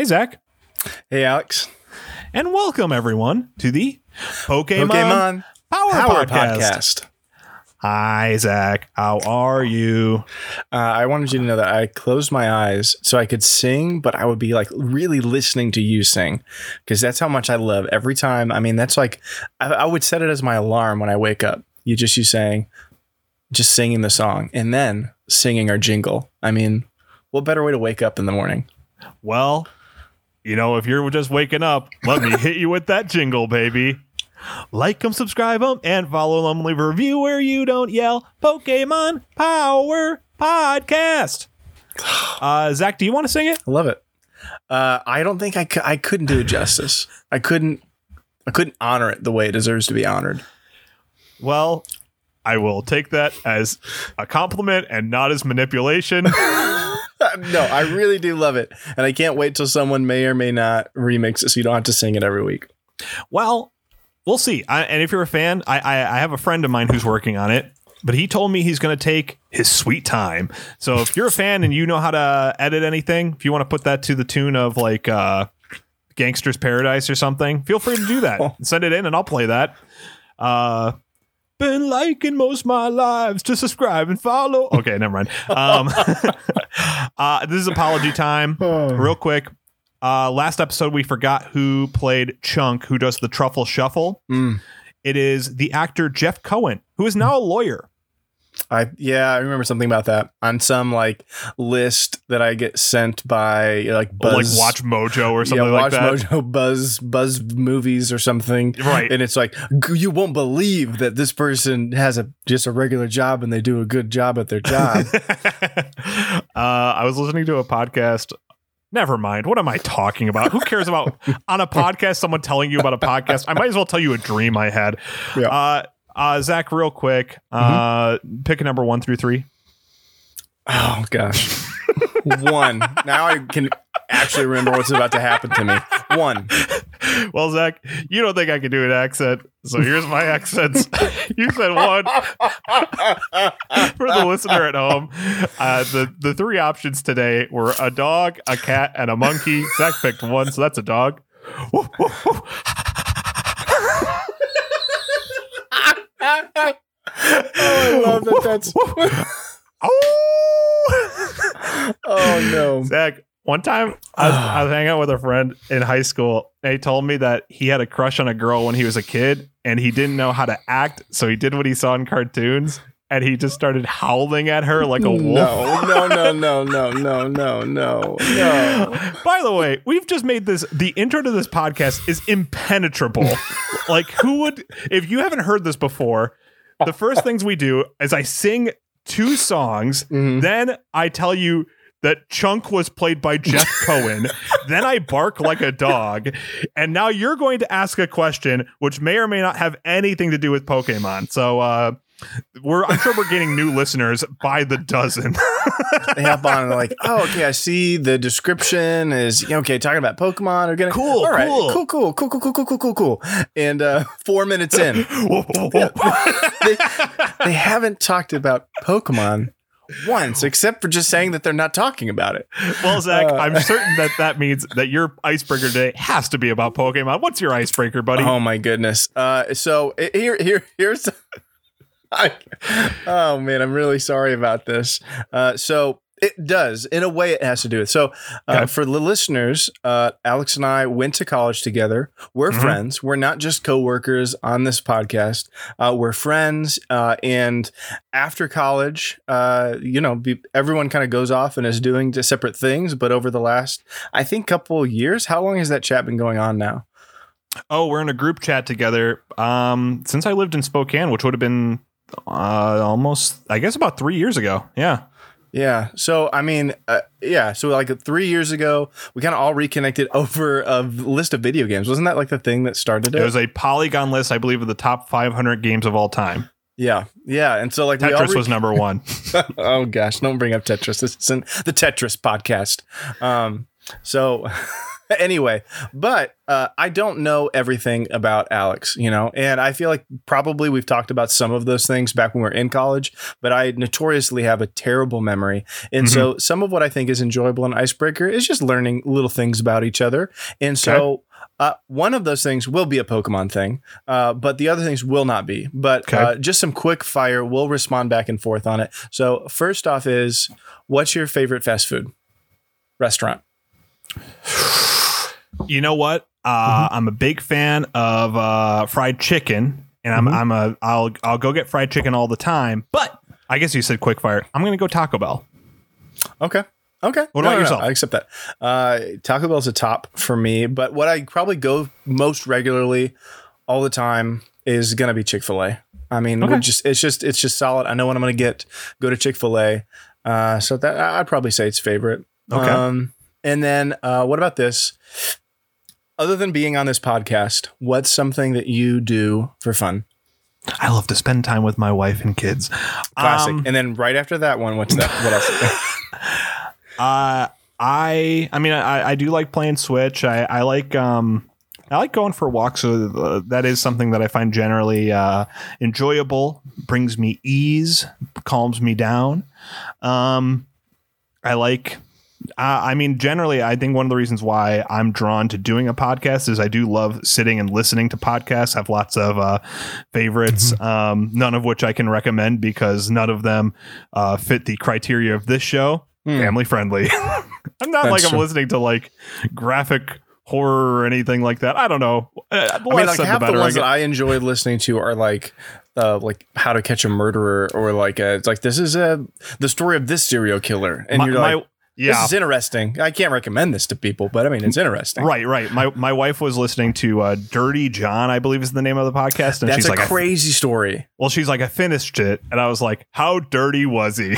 Hey, Zach. Hey, Alex. And welcome, everyone, to the Pokemon, Pokemon Power, Power Podcast. Podcast. Hi, Zach. How are you? Uh, I wanted you to know that I closed my eyes so I could sing, but I would be like really listening to you sing because that's how much I love every time. I mean, that's like, I, I would set it as my alarm when I wake up. You just, you saying, just singing the song and then singing our jingle. I mean, what better way to wake up in the morning? Well, you know, if you're just waking up, let me hit you with that jingle, baby. Like them, subscribe them, and follow them. Leave a review where you don't yell. Pokemon Power Podcast. Uh, Zach, do you want to sing it? I love it. Uh, I don't think I, I couldn't do it justice. I couldn't, I couldn't honor it the way it deserves to be honored. Well, I will take that as a compliment and not as manipulation. no, I really do love it. And I can't wait till someone may or may not remix it so you don't have to sing it every week. Well, we'll see. I, and if you're a fan, I, I I have a friend of mine who's working on it, but he told me he's going to take his sweet time. So if you're a fan and you know how to edit anything, if you want to put that to the tune of like uh, Gangsta's Paradise or something, feel free to do that. Send it in, and I'll play that. Uh, been liking most my lives to subscribe and follow. Okay, never mind. Um, uh, this is apology time. Real quick. Uh, last episode, we forgot who played Chunk, who does the Truffle Shuffle. Mm. It is the actor Jeff Cohen, who is now a lawyer. I yeah, I remember something about that on some like list that I get sent by like Buzz, like Watch Mojo or something yeah, like Watch that. Mojo, Buzz, Buzz movies or something, Right. And it's like you won't believe that this person has a just a regular job and they do a good job at their job. uh, I was listening to a podcast. Never mind. What am I talking about? Who cares about on a podcast someone telling you about a podcast? I might as well tell you a dream I had. Yeah. Uh, uh, Zach, real quick, uh, pick a number one through three. oh gosh, one. Now I can actually remember what's about to happen to me. One. Well, Zach, you don't think I can do an accent, so here's my accents. you said one for the listener at home. Uh, the the three options today were a dog, a cat, and a monkey. Zach picked one, so that's a dog. Oh, I love that. That's Oh, oh no. Zach. One time, I was, I was hanging out with a friend in high school, and he told me that he had a crush on a girl when he was a kid, and he didn't know how to act, so he did what he saw in cartoons, and he just started howling at her like a wolf. No, no, no, no, no, no, no, no, no. By the way, we've just made this the intro to this podcast is impenetrable. like who would if you haven't heard this before, the first things we do is I sing two songs, Mhm. then I tell you that Chunk was played by Jeff Cohen. then I bark like a dog. And now you're going to ask a question which may or may not have anything to do with Pokemon. So uh we're I'm sure we're getting new listeners by the dozen. They hop on and they're like, oh, okay, I see the description is okay, talking about Pokemon. Are gonna Cool, all right, cool. cool, cool, cool, cool, cool, cool, cool, cool, cool. And uh, four minutes in, they, they haven't talked about Pokemon once, except for just saying that they're not talking about it. Well, Zach, Uh, I'm certain that that means that your icebreaker today has to be about Pokemon. What's your icebreaker, buddy? Oh my goodness. Uh, so here, here, here's. Oh man, I'm really sorry about this. Uh, so it does, in a way, it has to do with. So uh, Okay. for the listeners, uh, Alex and I went to college together. We're Mhm. friends. We're not just coworkers on this podcast. Uh, we're friends. Uh, and after college, uh, you know, be, everyone kind of goes off and is doing separate things. But over the last, I think, couple years, how long has that chat been going on now? Oh, we're in a group chat together. Um, since I lived in Spokane, which would have been uh, almost, I guess, about three years ago. Yeah. Yeah. So I mean, uh, yeah. So like three years ago, we kind of all reconnected over a list of video games. Wasn't that like the thing that started it? It was a Polygon list, I believe, of the top 500 games of all time. yeah. Yeah. And so like Tetris was number one. oh gosh, don't bring up Tetris. This isn't the Tetris podcast. Um. So. anyway, but uh, I don't know everything about Alex, you know, and I feel like probably we've talked about some of those things back when we were in college, but I notoriously have a terrible memory. And Mm-hmm. so some of what I think is enjoyable in Icebreaker is just learning little things about each other. And so uh, one of those things will be a Pokemon thing, uh, but the other things will not be. But Okay. uh, just some quick fire, we'll respond back and forth on it. So first off is what's your favorite fast food restaurant? You know what? Uh, I'm a big fan of uh, fried chicken, and I'm Mhm. I'm a I'll I'll go get fried chicken all the time. But I guess you said quick fire. I'm gonna go Taco Bell. Okay. Okay. What about yourself? I accept that. Uh, Taco Bell's a top for me, but what I probably go most regularly all the time is gonna be Chick Fil A. I mean, Okay. just it's just it's just solid. I know what I'm gonna get. Go to Chick Fil A. Uh, so that I'd probably say it's favorite. Okay. Um, and then uh, what about this? Other than being on this podcast, what's something that you do for fun? I love to spend time with my wife and kids. Classic. Um, and then right after that one, what's that? What else? Uh, I I mean I, I do like playing Switch. I, I like um I like going for walks. So uh, that is something that I find generally uh, enjoyable. Brings me ease, calms me down. Um, I like. Uh, I mean, generally, I think one of the reasons why I'm drawn to doing a podcast is I do love sitting and listening to podcasts. I have lots of uh, favorites, um, none of which I can recommend because none of them uh, fit the criteria of this show Hmm. family friendly. I'm not That's like I'm true. listening to like graphic horror or anything like that. I don't know. Uh, I mean, like half the, I ones guess. that I enjoy listening to are like, uh, like How to Catch a Murderer, or like, uh, it's like this is a the story of this serial killer, and My- you're my- like, this yeah. is interesting. I can't recommend this to people, but I mean, it's interesting. Right, right. My my wife was listening to uh, Dirty John, I believe is the name of the podcast, and That's she's a like, I- crazy story. "Well, she's like, I finished it," and I was like, "How dirty was he?"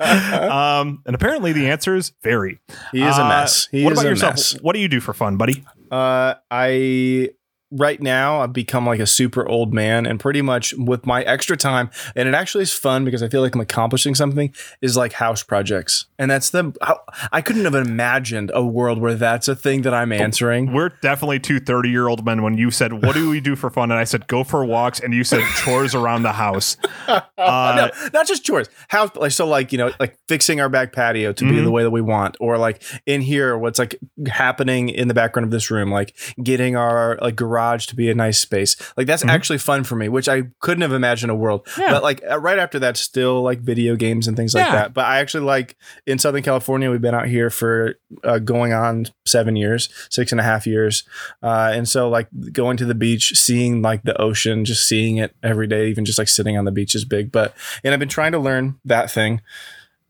um, and apparently the answer is very. He is a Uh, mess. He what is about a yourself? mess. What do you do for fun, buddy? Uh, I right now I've become like a super old man, and pretty much with my extra time, and it actually is fun because I feel like I'm accomplishing something. Is like house projects, and that's the I, I couldn't have imagined a world where that's a thing that I'm answering. We're definitely two 30 year old men when you said, What do we do for fun? And I said, Go for walks. And you said, Chores around the house. Uh, no, not just chores. House, like so, like you know, like fixing our back patio to be Mhm. the way that we want, or like in here, what's like happening in the background of this room, like getting our like garage to be a nice space. Like that's Mhm. actually fun for me, which I couldn't have imagined a world. Yeah. But like uh, right after that, still like video games and things like that. But I actually like in Southern California, we've been out here for uh, going on seven years, six and a half years, uh, and so like going to the beach, seeing like the ocean, just seeing it every day, even just like sitting on the beach is big. But and I've been trying to learn that thing.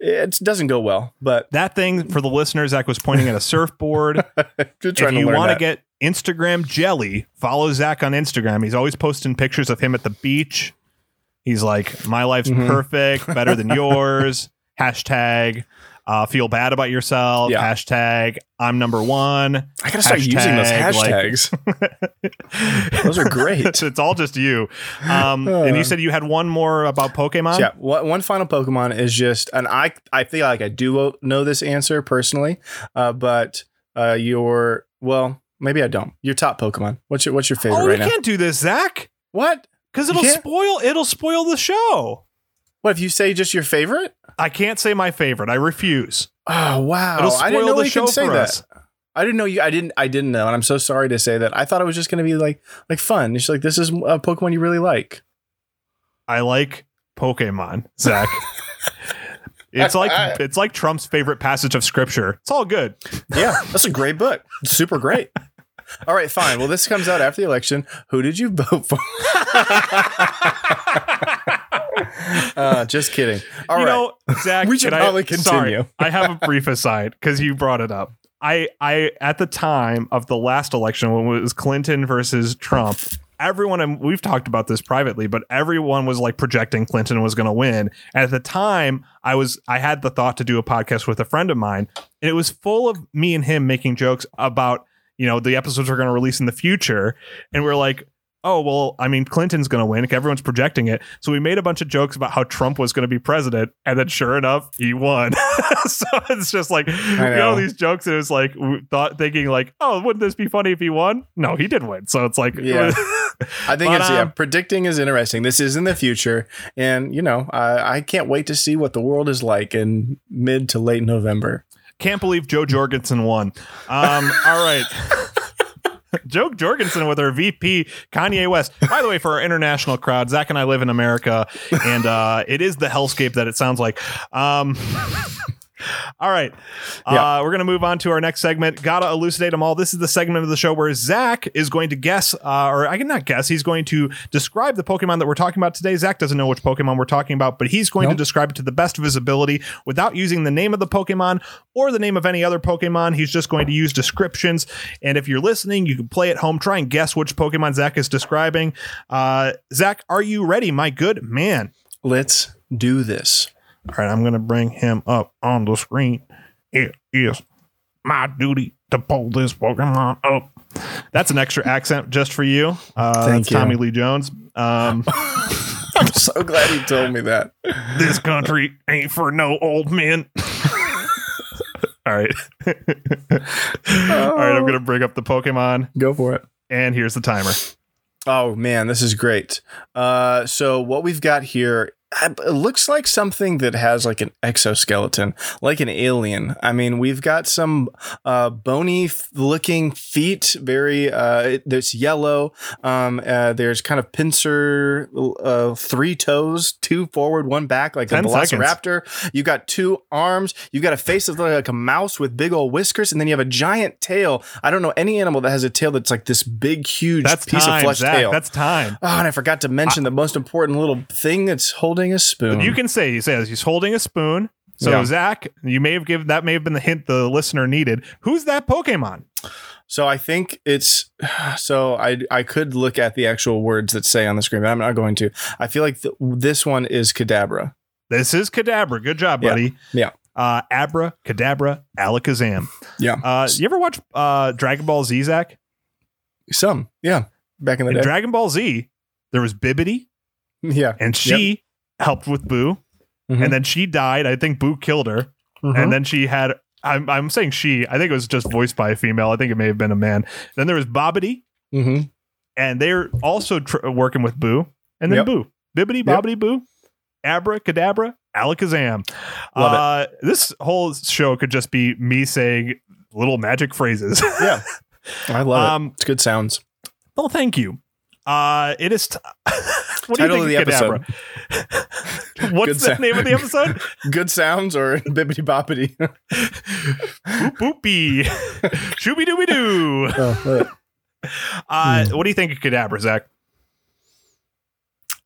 It doesn't go well, but that thing for the listeners, Zach was pointing at a surfboard. if you want to get Instagram jelly, follow Zach on Instagram. He's always posting pictures of him at the beach. He's like, My life's Mhm. perfect, better than yours. Hashtag uh, feel bad about yourself. Yeah. Hashtag I'm number one. I gotta start using those hashtag, like- hashtags. Those are great. it's, it's all just you. Um, and you said you had one more about Pokemon. So yeah, one one final Pokemon is just, and I I feel like I do know this answer personally, uh, but uh, your well, maybe I don't. Your top Pokemon. What's your what's your favorite Oh, right can't do this, Zach, What? because it'll spoil. It'll spoil the show. What if you say just your favorite? I can't say my favorite. I refuse. Oh wow! It'll I didn't spoil know the you show could say for that. us. I didn't know you. I didn't. I didn't know, and I'm so sorry to say that. I thought it was just going to be like like fun. It's like this is a Pokemon you really like. I like Pokemon, Zach. it's like it's like Trump's favorite passage of scripture. It's all good. Yeah, that's a great book. It's super great. All right, fine. Well, this comes out after the election. Who did you vote for? uh, just kidding. All you right. know, Zach, We should can I- probably sorry, continue. I have a brief aside because you brought it up. I, I, at the time of the last election when it was Clinton versus Trump, everyone, and we've talked about this privately, but everyone was like projecting Clinton was going to win. And at the time, I was, I had the thought to do a podcast with a friend of mine, and it was full of me and him making jokes about, you know, the episodes we're going to release in the future. And we're like, oh well, I mean Clinton's going to win. Everyone's projecting it, so we made a bunch of jokes about how Trump was going to be president, and then sure enough, he won. so it's just like you know. know. these jokes. And it was like thought thinking like, oh, wouldn't this be funny if he won? No, he did win. So it's like Yeah. I think But, it's yeah, um, predicting is interesting. This is in the future, and you know, I, I can't wait to see what the world is like in mid to late November. Can't believe Jo Jorgensen won. Um, all right. Jo Jorgensen with our VP Kanye West. By the way, for our international crowd, Zach and I live in America, and uh, it is the hellscape that it sounds like. Um, all right, Yeah. uh, we're gonna move on to our next segment. Gotta elucidate them all. This is the segment of the show where Zach is going to guess, uh, or I can not guess. He's going to describe the Pokemon that we're talking about today. Zach doesn't know which Pokemon we're talking about, but he's going to describe it to the best of his ability without using the name of the Pokemon or the name of any other Pokemon. He's just going to use descriptions. And if you're listening, you can play at home. Try and guess which Pokemon Zach is describing. Uh, Zach, are you ready, my good man? Let's do this. All right, I'm going to bring him up on the screen. It is my duty to pull this Pokemon up. That's an extra accent just for you. Uh, Thank that's you. Tommy Lee Jones. Um, I'm so glad he told me that. this country ain't for no old men. All right. All right, I'm going to bring up the Pokemon, Go for it. and here's the timer. Oh man, this is great. Uh, so what we've got here, it looks like something that has like an exoskeleton, like an alien. I mean, we've got some uh, bony looking feet, very. Uh, there's yellow. Um, uh, there's kind of pincer, uh, three toes, two forward, one back, like a 10 seconds. velociraptor. You got two arms. You got a face that looks like a mouse with big old whiskers, and then you have a giant tail. I don't know any animal that has a tail that's like this big, huge That's piece time, of flesh Zach. tail. That's time. Oh, and I forgot to mention the most important little thing that's holding a spoon. You can say he says he's holding a spoon. So Yeah. Zach, you may have given that may have been the hint the listener needed. Who's that Pokemon? so I think it's so I I could look at the actual words that say on the screen, but I'm not going to. I feel like th- this one is Kadabra. This is Kadabra. Good job, buddy. Yeah. Uh, Abra, Kadabra, Alakazam. Yeah. Uh, you ever watch uh, Dragon Ball Z, Zach? Some. Yeah. Back in the In day. Dragon Ball Z, there was Bibbity. yeah. and she helped with Boo, Mhm. and then she died. I think Boo killed her, Mhm. and then she had. I'm, I'm saying she. I think it was just voiced by a female. I think it may have been a man. Then there was Bobbity, Mhm. and they're also tr- working with Boo, and then Yep. Boo, Bibbidi, Yep. Bobbity, Boo, Abra, Kadabra, Alakazam. Uh, This whole show could just be me saying little magic phrases. Yeah. I love Um, it. It's good sounds. well, thank you. Uh, it is. T- what Title do you think of episode. Kadabra? What's Good the sound. name of the episode? Good sounds or bibbity boppity. Boop boopy, shooby dooby doo. oh, love. Uh, Hmm. what do you think of Kadabra, Zach?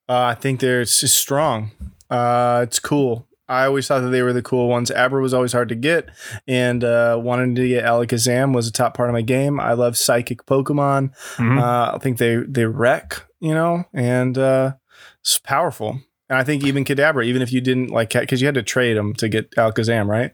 Uh, I think they're it's just strong. Uh, it's cool. I always thought that they were the cool ones. Abra was always hard to get, and uh, wanting to get Alakazam was a top part of my game. I love psychic Pokemon. Mhm. Uh, I think they they wreck, you know, and uh, it's powerful. And I think even Kadabra, even if you didn't like, because you had to trade them to get Alakazam, right?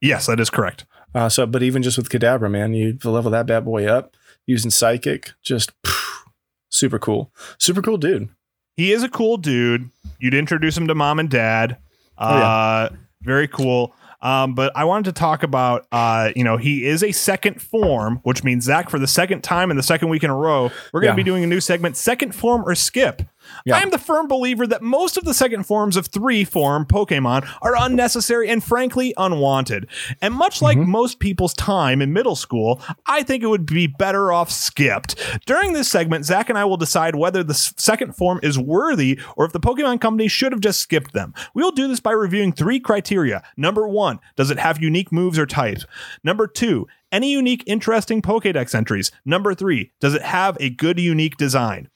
yes, that is correct. Uh, so, but even just with Kadabra, man, you level that bad boy up using psychic, just phew, super cool, super cool dude. He is a cool dude. You'd introduce him to mom and dad. Oh, yeah. Uh, very cool. Um, but I wanted to talk about, uh, you know, he is a second form, which means Zach, for the second time in the second week in a row, we're going to Yeah. be doing a new segment, second form or skip. Yeah. I am the firm believer that most of the second forms of three form Pokemon are unnecessary and frankly unwanted. And much like Mm-hmm. most people's time in middle school, I think it would be better off skipped. During this segment, Zach and I will decide whether the second form is worthy or if the Pokemon Company should have just skipped them. We will do this by reviewing three criteria. Number one, does it have unique moves or types? Number two, any unique, interesting Pokedex entries? Number three, does it have a good, unique design?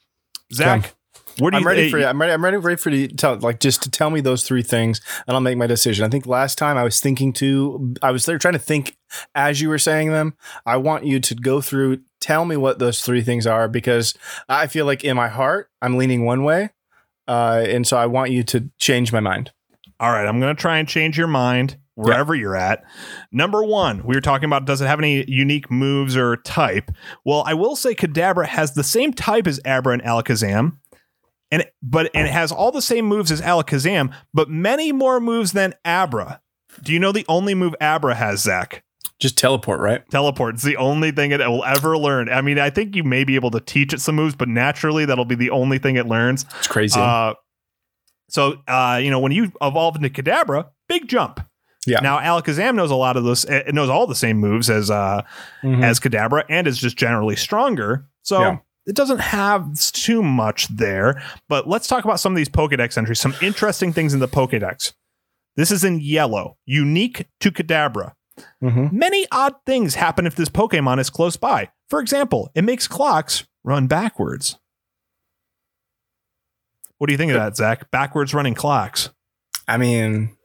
Zach, what do you I'm ready for you. I'm ready. I'm ready, ready for you to tell, like, just to tell me those three things, and I'll make my decision. I think last time I was thinking to, I was there trying to think as you were saying them. I want you to go through, tell me what those three things are, because I feel like in my heart I'm leaning one way, uh, and so I want you to change my mind. All right, I'm going to try and change your mind. wherever you're at. Number one, we were talking about does it have any unique moves or type? Well, I will say Kadabra has the same type as Abra and Alakazam. And but and it has all the same moves as Alakazam, but many more moves than Abra. Do you know the only move Abra has, Zach? Just teleport, right? Teleport. It's the only thing it will ever learn. I mean, I think you may be able to teach it some moves, but naturally that'll be the only thing it learns. It's crazy. Uh, so, uh, you know, when you evolve into Kadabra, big jump. Yeah. Now, Alakazam knows a lot of those. It knows all the same moves as uh, Mhm. as Kadabra, and is just generally stronger. So Yeah. It doesn't have too much there. But let's talk about some of these Pokedex entries. Some interesting things in the Pokedex. This is in yellow, unique to Kadabra. Mhm. Many odd things happen if this Pokemon is close by. For example, it makes clocks run backwards. What do you think of that, Zach? Backwards running clocks. I mean,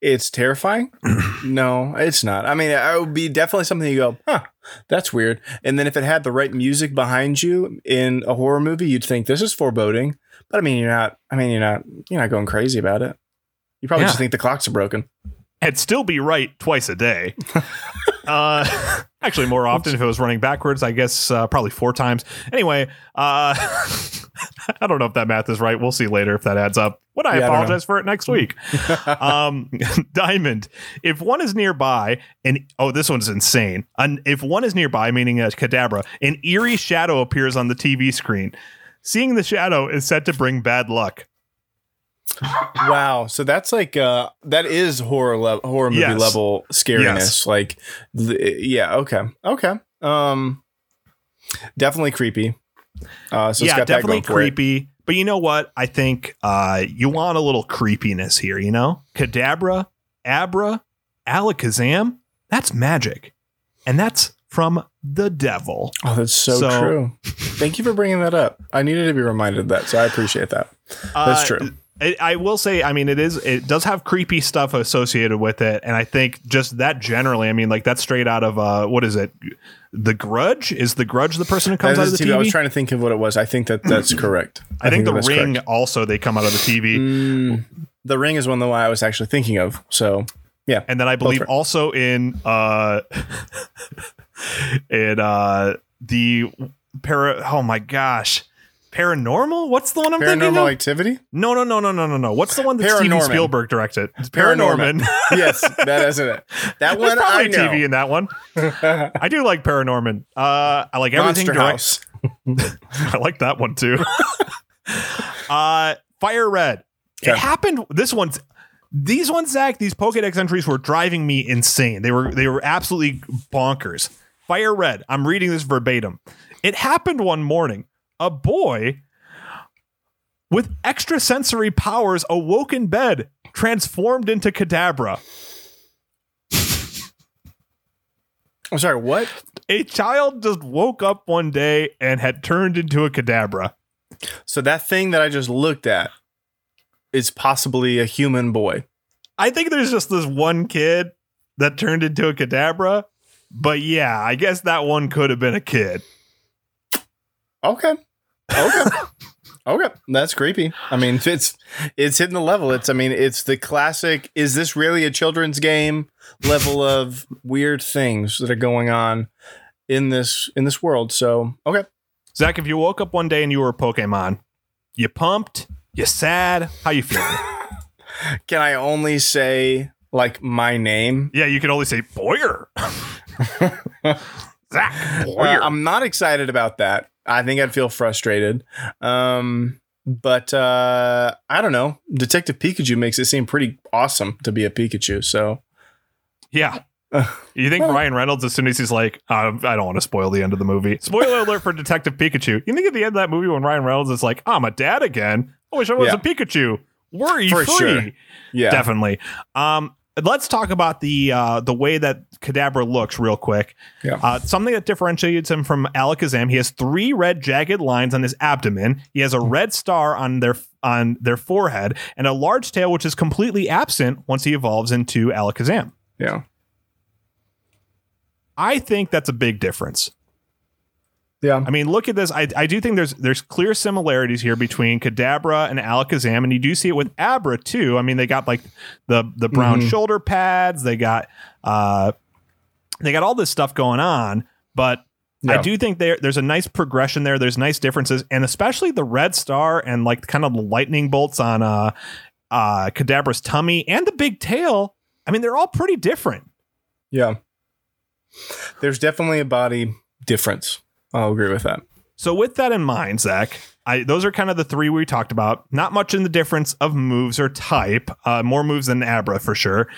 it's terrifying. no, it's not. I mean, it would be definitely something you go, huh, that's weird. And then if it had the right music behind you in a horror movie, you'd think this is foreboding. But I mean, you're not. I mean, you're not. You're not going crazy about it. You probably Yeah. just think the clocks are broken. I'd still be right twice a day. uh, actually, more often if it was running backwards, I guess uh, probably four times. Anyway, uh, I don't know if that math is right. We'll see later if that adds up. What I Yeah, I apologize for it next week. um, Diamond, if one is nearby, and oh, this one's insane. An, if one is nearby, meaning a Kadabra, an eerie shadow appears on the TV screen. Seeing the shadow is said to bring bad luck. wow. So that's like uh that is horror level horror movie Yes. level scariness. Yes. Like yeah, okay. Okay. Um definitely creepy. Uh so it's yeah, got definitely going it. creepy. But you know what? I think uh, you want a little creepiness here. You know, Kadabra, Abra, Alakazam. That's magic, and that's from the devil. Oh, that's so, So- true. Thank you for bringing that up. I needed to be reminded of that, so I appreciate that. That's Uh, true. I, I will say, I mean, it is. It does have creepy stuff associated with it, and I think just that generally. I mean, like that's straight out of uh, what is it? The Grudge is the Grudge the person who comes out of the TV. I was trying to think of what it was. I think that that's correct. I, think, that the Ring correct. also they come out of the TV. Mm, the ring is one the that I was actually thinking of. So yeah, and then I believe also in uh in uh the para oh my gosh paranormal what's the one i'm thinking paranormal activity. no no no no no no no what's the one that steven spielberg directed it's Paranorman. paranorman yes, that isn't it. That there's one I know. tv in that one i do like paranorman uh i like everything Monster direct House. I like that one too. uh Fire Red. It happened this one's these ones, Zach, these Pokedex entries were driving me insane. They were they were absolutely bonkers. Fire Red. I'm reading this verbatim. It happened one morning. A boy with extrasensory powers awoke in bed, transformed into Kadabra. I'm sorry. What? A child just woke up one day and had turned into a Kadabra. So that thing that I just looked at is possibly a human boy. I think there's just this one kid that turned into a Kadabra. But yeah, I guess that one could have been a kid. Okay. Okay. okay. That's creepy. I mean, it's it's hitting the level. It's I mean, it's the classic is this really a children's game level of weird things that are going on in this in this world. So, okay. Zach, if you woke up one day and you were a Pokemon, you pumped, you sad, how you feeling? Can I only say like my name? yeah, you can only say Boyer. Zach Boyer. Uh, I'm not excited about that. I think I'd feel frustrated. Um, but uh, I don't know. Detective Pikachu makes it seem pretty awesome to be a Pikachu. So yeah. You think Ryan Reynolds, as soon as he's like, uh, I don't want to spoil the end of the movie. Spoiler alert for Detective Pikachu. You think at the end of that movie when Ryan Reynolds is like, I'm a dad again. I wish I was Yeah. a Pikachu. Worry For free. sure. yeah, definitely. Um, let's talk about the uh, the way that Kadabra looks real quick. Yeah. Uh, something that differentiates him from Alakazam. He has three red jagged lines on his abdomen. He has a red star on their on their forehead and a large tail, which is completely absent once he evolves into Alakazam. yeah. I think that's a big difference. Yeah. I mean, look at this. I, I do think there's there's clear similarities here between Kadabra and Alakazam, and you do see it with Abra too. I mean, they got like the the brown Mhm. shoulder pads, they got uh they got all this stuff going on, but I do think there there's a nice progression there. There's nice differences, and especially the red star and like kind of the lightning bolts on uh uh Kadabra's tummy and the big tail. I mean, they're all pretty different. Yeah. There's definitely a body difference. I'll agree with that. So with that in mind, Zach, I, those are kind of the three we talked about. Not much in the difference of moves or type. Uh, more moves than Abra for sure.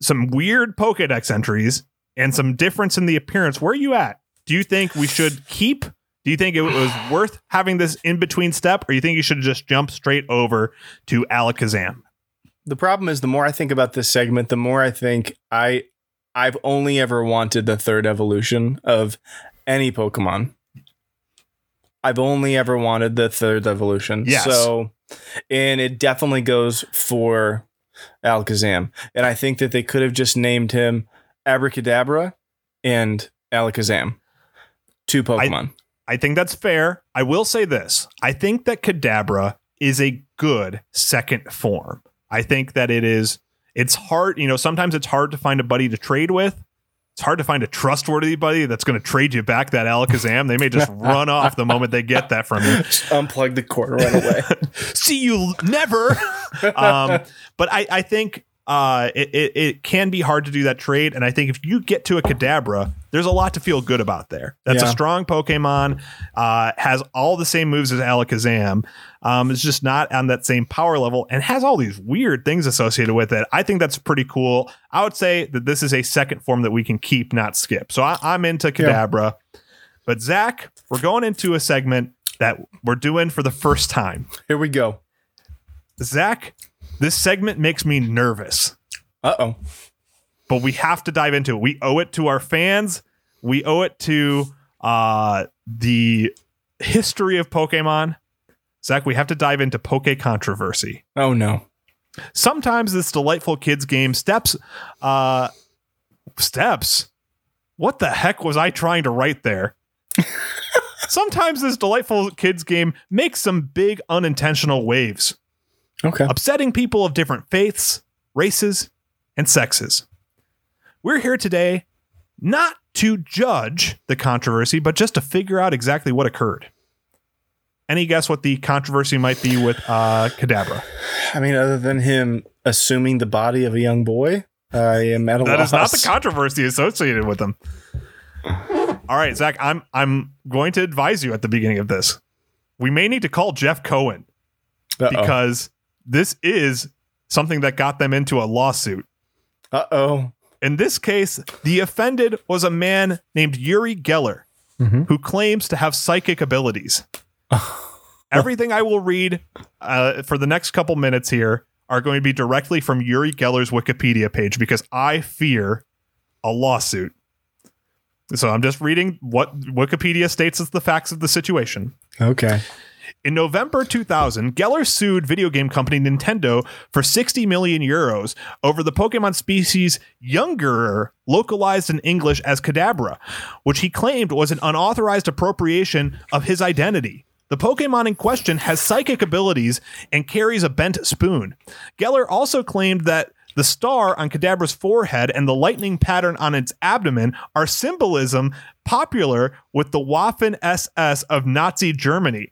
Some weird Pokedex entries and some difference in the appearance. Where are you at? Do you think we should keep? Do you think it was worth having this in between step, or you think you should just jump straight over to Alakazam? The problem is the more I think about this segment, the more I think I I've only ever wanted the third evolution of any Pokemon. I've only ever wanted the third evolution. Yes. So and it definitely goes for Alakazam. And I think that they could have just named him Abracadabra and Alakazam. Two Pokemon. I think that's fair. I will say this. I think that Kadabra is a good second form. I think that it is it's hard, you know, sometimes it's hard to find a buddy to trade with. It's hard to find a trustworthy buddy that's going to trade you back that Alakazam. They may just run off the moment they get that from you. Just unplug the cord right away. See you never. um, but I, I think uh, it, it, it can be hard to do that trade. And I think if you get to a Kadabra, there's a lot to feel good about there. That's a strong Pokemon, uh, has all the same moves as Alakazam. Um, it's just not on that same power level and has all these weird things associated with it. I think that's pretty cool. I would say that this is a second form that we can keep, not skip. So I, I'm into Kadabra. But Zach, we're going into a segment that we're doing for the first time. Here we go. Zach, this segment makes me nervous, Uh oh. But we have to dive into it. We owe it to our fans. We owe it to uh, the history of Pokemon. Zach, we have to dive into Poke controversy. Oh no. Sometimes this delightful kids game steps, uh, steps. What the heck was I trying to write there? Sometimes this delightful kids game makes some big unintentional waves. Okay. upsetting people of different faiths, races, and sexes. We're here today not to judge the controversy, but just to figure out exactly what occurred. Any guess what the controversy might be with uh, Kadabra? I mean, other than him assuming the body of a young boy, I am at a That loss. is not the controversy associated with him. All right, Zach, I'm I'm going to advise you at the beginning of this. We may need to call Jeff Cohen Uh because this is something that got them into a lawsuit. Uh oh. In this case, the offended was a man named Uri Geller, Mhm. who claims to have psychic abilities. Everything I will read uh, for the next couple minutes here are going to be directly from Uri Geller's Wikipedia page because I fear a lawsuit. So I'm just reading what Wikipedia states as the facts of the situation. Okay. In November 2000, Geller sued video game company Nintendo for 60 million euros over the Pokemon species Yungerer, localized in English as Kadabra, which he claimed was an unauthorized appropriation of his identity. The Pokemon in question has psychic abilities and carries a bent spoon. Geller also claimed that the star on Kadabra's forehead and the lightning pattern on its abdomen are symbolism popular with the Waffen SS of Nazi Germany.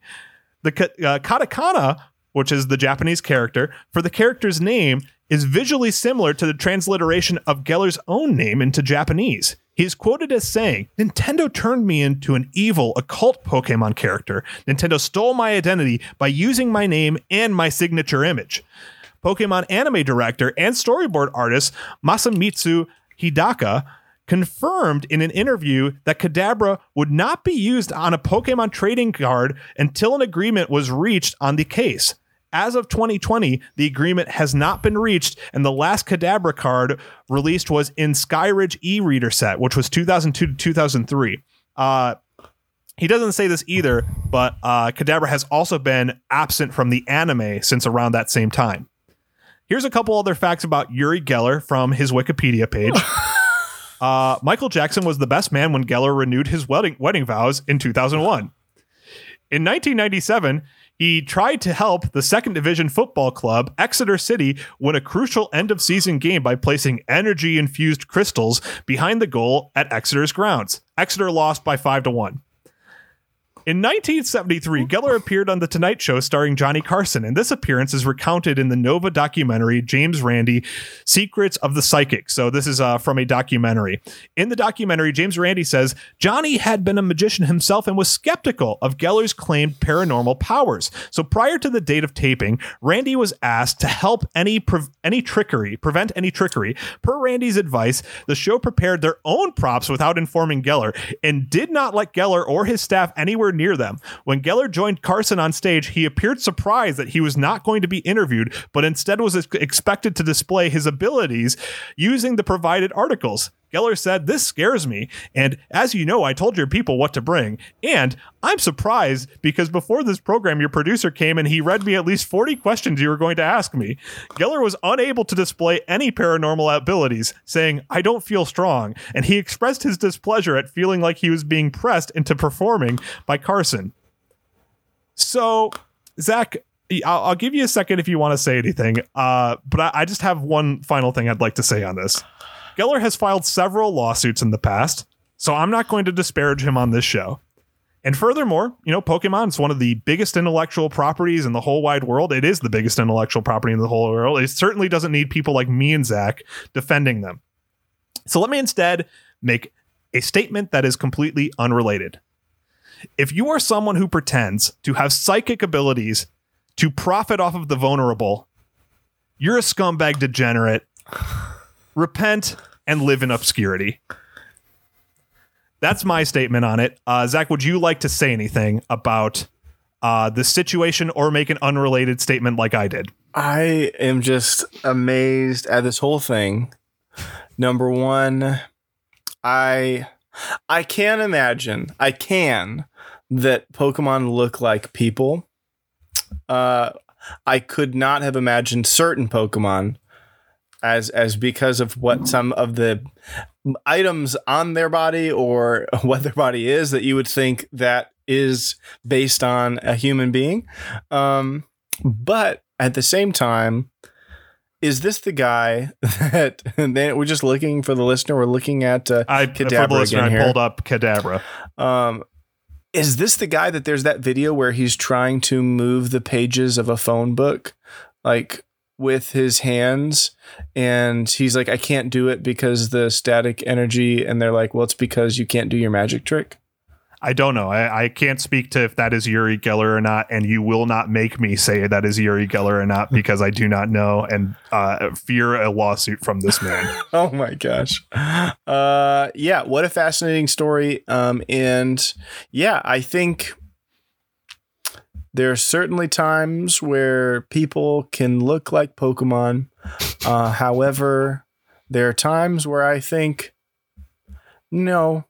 The uh, katakana, which is the Japanese character, for the character's name is visually similar to the transliteration of Geller's own name into Japanese. He is quoted as saying, Nintendo turned me into an evil, occult Pokemon character. Nintendo stole my identity by using my name and my signature image. Pokemon anime director and storyboard artist Masamitsu Hidaka confirmed in an interview that Kadabra would not be used on a Pokemon trading card until an agreement was reached on the case. As of 2020, the agreement has not been reached, and the last Kadabra card released was in Skyridge e-reader set, which was 2002 to 2003. Uh, he doesn't say this either, but uh, Kadabra has also been absent from the anime since around that same time. Here's a couple other facts about Uri Geller from his Wikipedia page. Uh, Michael Jackson was the best man when Geller renewed his wedding wedding vows in 2001. In 1997, he tried to help the second division football club, Exeter City, win a crucial end of season game by placing energy infused crystals behind the goal at Exeter's grounds. Exeter lost by 5 to 1. In 1973, Geller appeared on The Tonight Show starring Johnny Carson, and this appearance is recounted in the Nova documentary James Randi Secrets of the Psychic. So, this is uh, from a documentary. In the documentary, James Randi says Johnny had been a magician himself and was skeptical of Geller's claimed paranormal powers. So, prior to the date of taping, Randi was asked to help any pre- any trickery, prevent any trickery. Per Randi's advice, the show prepared their own props without informing Geller and did not let Geller or his staff anywhere near them. When Geller joined Carson on stage, he appeared surprised that he was not going to be interviewed, but instead was expected to display his abilities using the provided articles. Geller said, This scares me. And as you know, I told your people what to bring. And I'm surprised because before this program, your producer came and he read me at least 40 questions you were going to ask me. Geller was unable to display any paranormal abilities, saying, I don't feel strong. And he expressed his displeasure at feeling like he was being pressed into performing by Carson. So, Zach, I'll, give you a second if you want to say anything. Uh, but I just have one final thing I'd like to say on this. Geller has filed several lawsuits in the past, so I'm not going to disparage him on this show. And furthermore, you know, Pokemon is one of the biggest intellectual properties in the whole wide world. It is the biggest intellectual property in the whole world. It certainly doesn't need people like me and Zach defending them. So let me instead make a statement that is completely unrelated. If you are someone who pretends to have psychic abilities to profit off of the vulnerable, you're a scumbag degenerate. Repent and live in obscurity. That's my statement on it. Uh, Zach, would you like to say anything about uh, the situation or make an unrelated statement like I did? I am just amazed at this whole thing. Number one, I I can imagine, I can that Pokemon look like people. Uh, I could not have imagined certain Pokemon as as because of what some of the items on their body or what their body is that you would think that is based on a human being. Um, but at the same time, is this the guy that then we're just looking for the listener? We're looking at uh, I for the listener, I pulled up Kadabra. Um, is this the guy that there's that video where he's trying to move the pages of a phone book, like with his hands, and he's like, I can't do it because the static energy, and they're like, well, it's because you can't do your magic trick. I don't know. I, I can't speak to if that is Uri Geller or not, and you will not make me say that is Uri Geller or not because I do not know and uh, fear a lawsuit from this man. oh my gosh. Uh, yeah, what a fascinating story. Um, and yeah, I think there are certainly times where people can look like Pokemon. Uh, however, there are times where I think, no,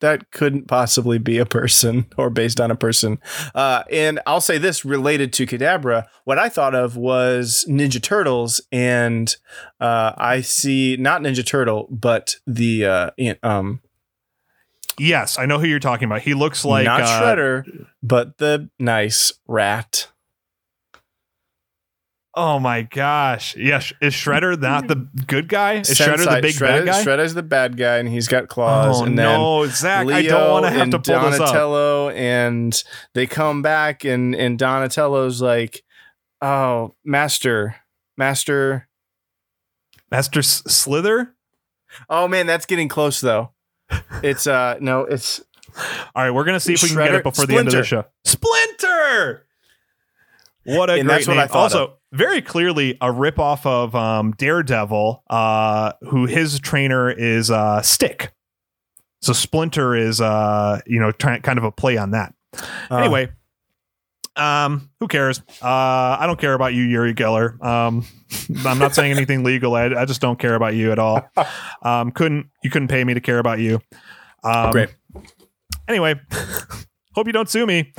that couldn't possibly be a person or based on a person. Uh, and I'll say this related to Kadabra. What I thought of was Ninja Turtles, and uh, I see not Ninja Turtle, but the uh, um. Yes, I know who you're talking about. He looks like not uh, Shredder, but the nice rat. Oh my gosh! Yes, is Shredder not the good guy? Is Sensei, Shredder the big Shredder, bad guy? Shredder's the bad guy, and he's got claws. Oh and then no, Zach! Leo I don't want to have to pull this up. Donatello, and they come back, and and Donatello's like, "Oh, Master, Master." Master S- Slither. Oh man, that's getting close though. It's uh no, it's All right, we're gonna see if we can get it before the end of the show. Splinter. Splinter. What a And great that's what name. I thought also, very clearly a ripoff of um, Daredevil, uh, who his trainer is uh, Stick. So Splinter is, uh, you know, try- kind of a play on that. Uh, Anyway, um, who cares? Uh, I don't care about you, Uri Geller. Um, I'm not saying anything legal. I, I just don't care about you at all. Um, couldn't you couldn't pay me to care about you? Um, Great. Anyway, hope you don't sue me.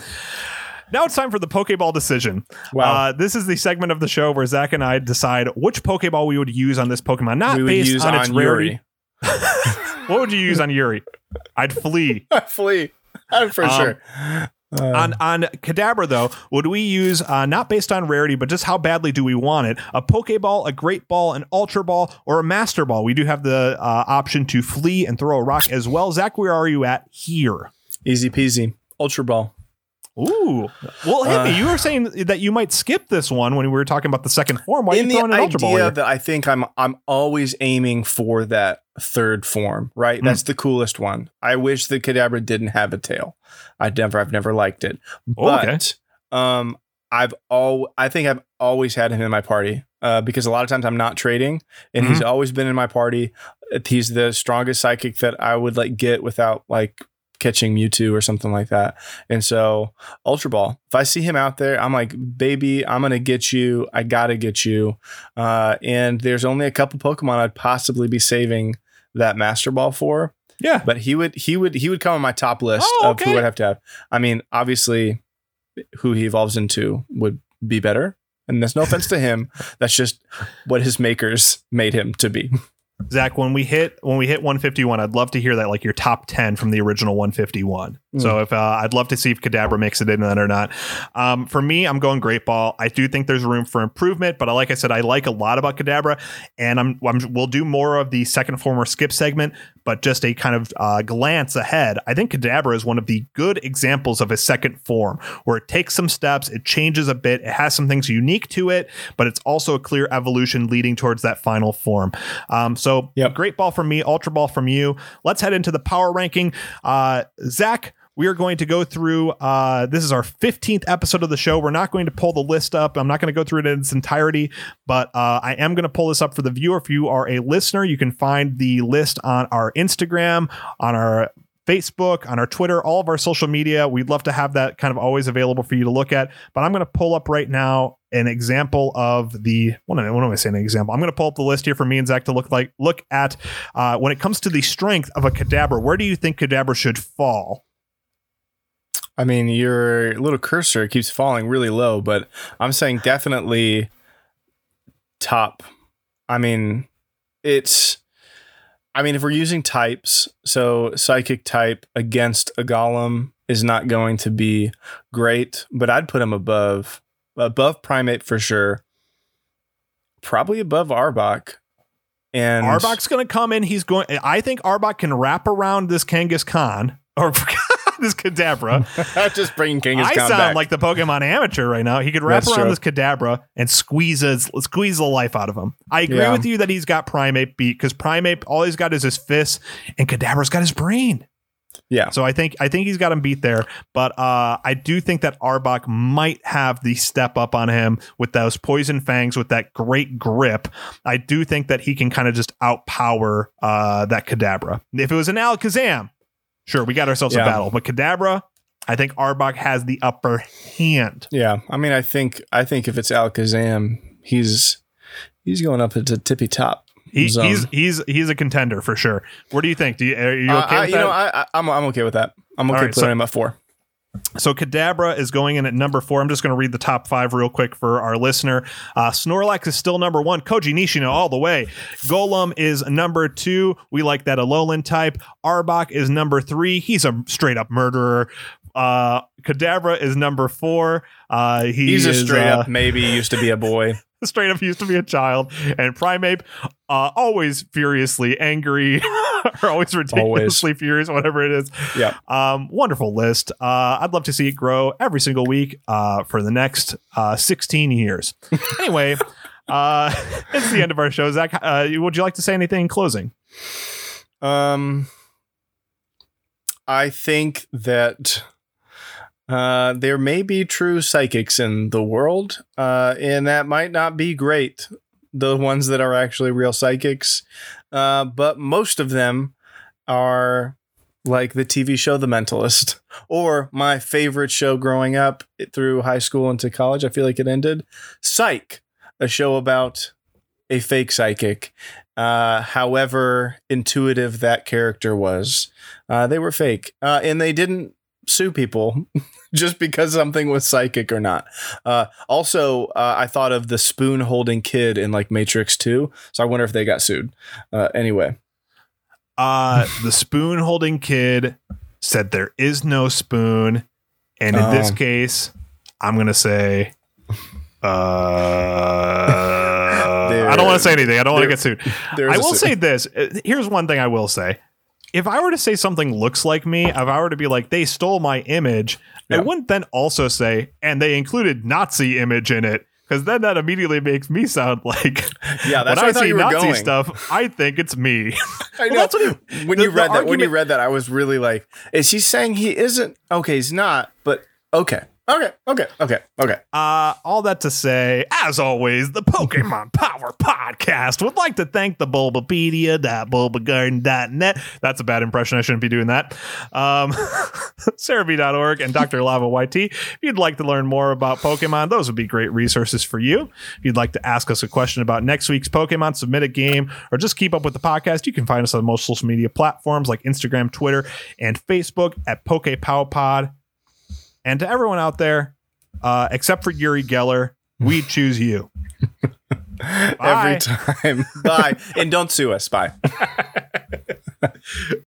Now it's time for the Pokeball decision. Wow. Uh, this is the segment of the show where Zach and I decide which Pokeball we would use on this Pokemon, not based on on, its rarity. What would you use on Uri? I'd flee. I'd flee. I'm for Um, sure. On on Kadabra though, would we use uh, not based on rarity, but just how badly do we want it? A Pokeball, a Great Ball, an Ultra Ball, or a Master Ball? We do have the uh, option to flee and throw a rock as well. Zach, where are you at here? Easy peasy. Ultra ball. Ooh, well, hit Uh, me. You were saying that you might skip this one when we were talking about the second form. Why are you throwing an Ultra Ball here? that I think I'm I'm always aiming for that third form, right? Hmm. That's the coolest one. I wish the Kadabra didn't have a tail. I never I've never liked it. Oh, okay. But um I've all I think I've always had him in my party. Uh, because a lot of times I'm not trading and he's Mm-hmm. always been in my party. He's the strongest psychic that I would like get without like catching Mewtwo or something like that. And so Ultra Ball, if I see him out there, I'm like, baby, I'm gonna get you. I gotta get you. Uh, and there's only a couple Pokemon I'd possibly be saving that Master Ball for. Yeah. But he would he would he would come on my top list Oh, of who. I'd have to have. I mean, obviously who he evolves into would be better. And there's no offense to him. That's just what his makers made him to be. Zach, when we hit when we hit 151, I'd love to hear that like your top 10 from the original 151. Mm. So if uh, I'd love to see if Kadabra makes it in that or not. Um, for me, I'm going Great Ball. I do think there's room for improvement, but like I said, I like a lot about Kadabra, and I'm, I'm we'll do more of the second former skip segment. But just a kind of uh, glance ahead, I think Kadabra is one of the good examples of a second form where it takes some steps, it changes a bit, it has some things unique to it, but it's also a clear evolution leading towards that final form. Um, so Yep. great ball from me, ultra ball from you. Let's head into the power ranking. Uh, Zach, we are going to go through. Uh, this is our 15th episode of the show. We're not going to pull the list up. I'm not going to go through it in its entirety, but uh, I am going to pull this up for the viewer. If you are a listener, you can find the list on our Instagram, on our Facebook, on our Twitter, all of our social media. We'd love to have that kind of always available for you to look at. But I'm going to pull up right now an example of the what am I, saying? An example. I'm going to pull up the list here for me and Zach to look like look at uh, when it comes to the strength of a Kadabra. Where do you think Kadabra should fall? I mean, your little cursor keeps falling really low, but I'm saying definitely top. I mean, it's. I mean, if we're using types, so psychic type against a golem is not going to be great, but I'd put him above above Primeape for sure. Probably above Arbok. And Arbok's going to come in. He's going. I think Arbok can wrap around this Kangaskhan or this Kadabra. just bringing King I sound back. like the Pokemon amateur right now. He could wrap That's around true. this Kadabra and squeeze his, squeeze the life out of him. I agree Yeah. with you that he's got Primeape beat because Primeape all he's got is his fists and Kadabra's got his brain. yeah. So I think I think he's got him beat there. But uh, I do think that Arbok might have the step up on him with those poison fangs, with that great grip. I do think that he can kind of just outpower uh, that Kadabra. If it was an Alakazam, sure, we got ourselves Yeah. a battle. But Kadabra, I think Arbok has the upper hand. Yeah, I mean, I think I think if it's Alakazam, he's he's going up into tippy top. He, he's he's he's a contender for sure. What do you think? Do you, are you Uh, okay I- with you that? know, I, I, I'm I'm okay with that. I'm okay right, putting so- him at four. So Kadabra is going in at number four. I'm just going to read the top five real quick for our listener. Uh, Snorlax is still number one. Koji Nishino all the way. Golem is number two. We like that Alolan type. Arbok is number three. He's a straight up murderer. Uh, Kadabra is number four. Uh, he He's a is, straight uh, up maybe used to be a boy. straight up used to be a child. And Primeape, uh, always furiously angry, or always ridiculously furious, whatever it is. Yeah. Um, wonderful list. Uh, I'd love to see it grow every single week uh, for the next uh, 16 years. anyway, uh, it's the end of our show. Zach, uh, would you like to say anything in closing? Um, I think that uh, there may be true psychics in the world, uh, and that might not be great. The ones that are actually real psychics, uh, but most of them are like the TV show The Mentalist, or my favorite show growing up through high school into college. I feel like it ended Psych, a show about a fake psychic uh, however intuitive that character was. Uh, they were fake, uh, and they didn't sue people just because something was psychic or not. Uh, also, uh, I thought of the spoon holding kid in like Matrix Two, so I wonder if they got sued. Uh, anyway, Uh, the spoon holding kid said there is no spoon. And in this Oh. case, I'm going to say, uh, I don't want to say anything. I don't want to get sued. I will su- say this. Uh, Here's one thing I will say. If I were to say something looks like me, if I were to be like, they stole my image, I wouldn't then also say, and they included Nazi image in it. Because then that immediately makes me sound like Yeah, when that's where I I see Nazi going. stuff, I think it's me. I Well, that's what he- when the- you read that, when you read that, I was really like, is he saying he isn't? Okay, he's not, but okay. Okay, okay, okay, okay. Uh, all that to say, as always, the Pokemon Power Podcast would like to thank the Bulbapedia.bulbagarden.net. That's a bad impression. I shouldn't be doing that. Um, Serebii.org and Dr. Lava YT. If you'd like to learn more about Pokemon, those would be great resources for you. If you'd like to ask us a question about next week's Pokemon, submit a game, or just keep up with the podcast, you can find us on most social media platforms like Instagram, Twitter, and Facebook at PokePowPod. And to everyone out there, uh, except for Uri Geller, we choose you. Every time. Bye. and don't sue us. Bye.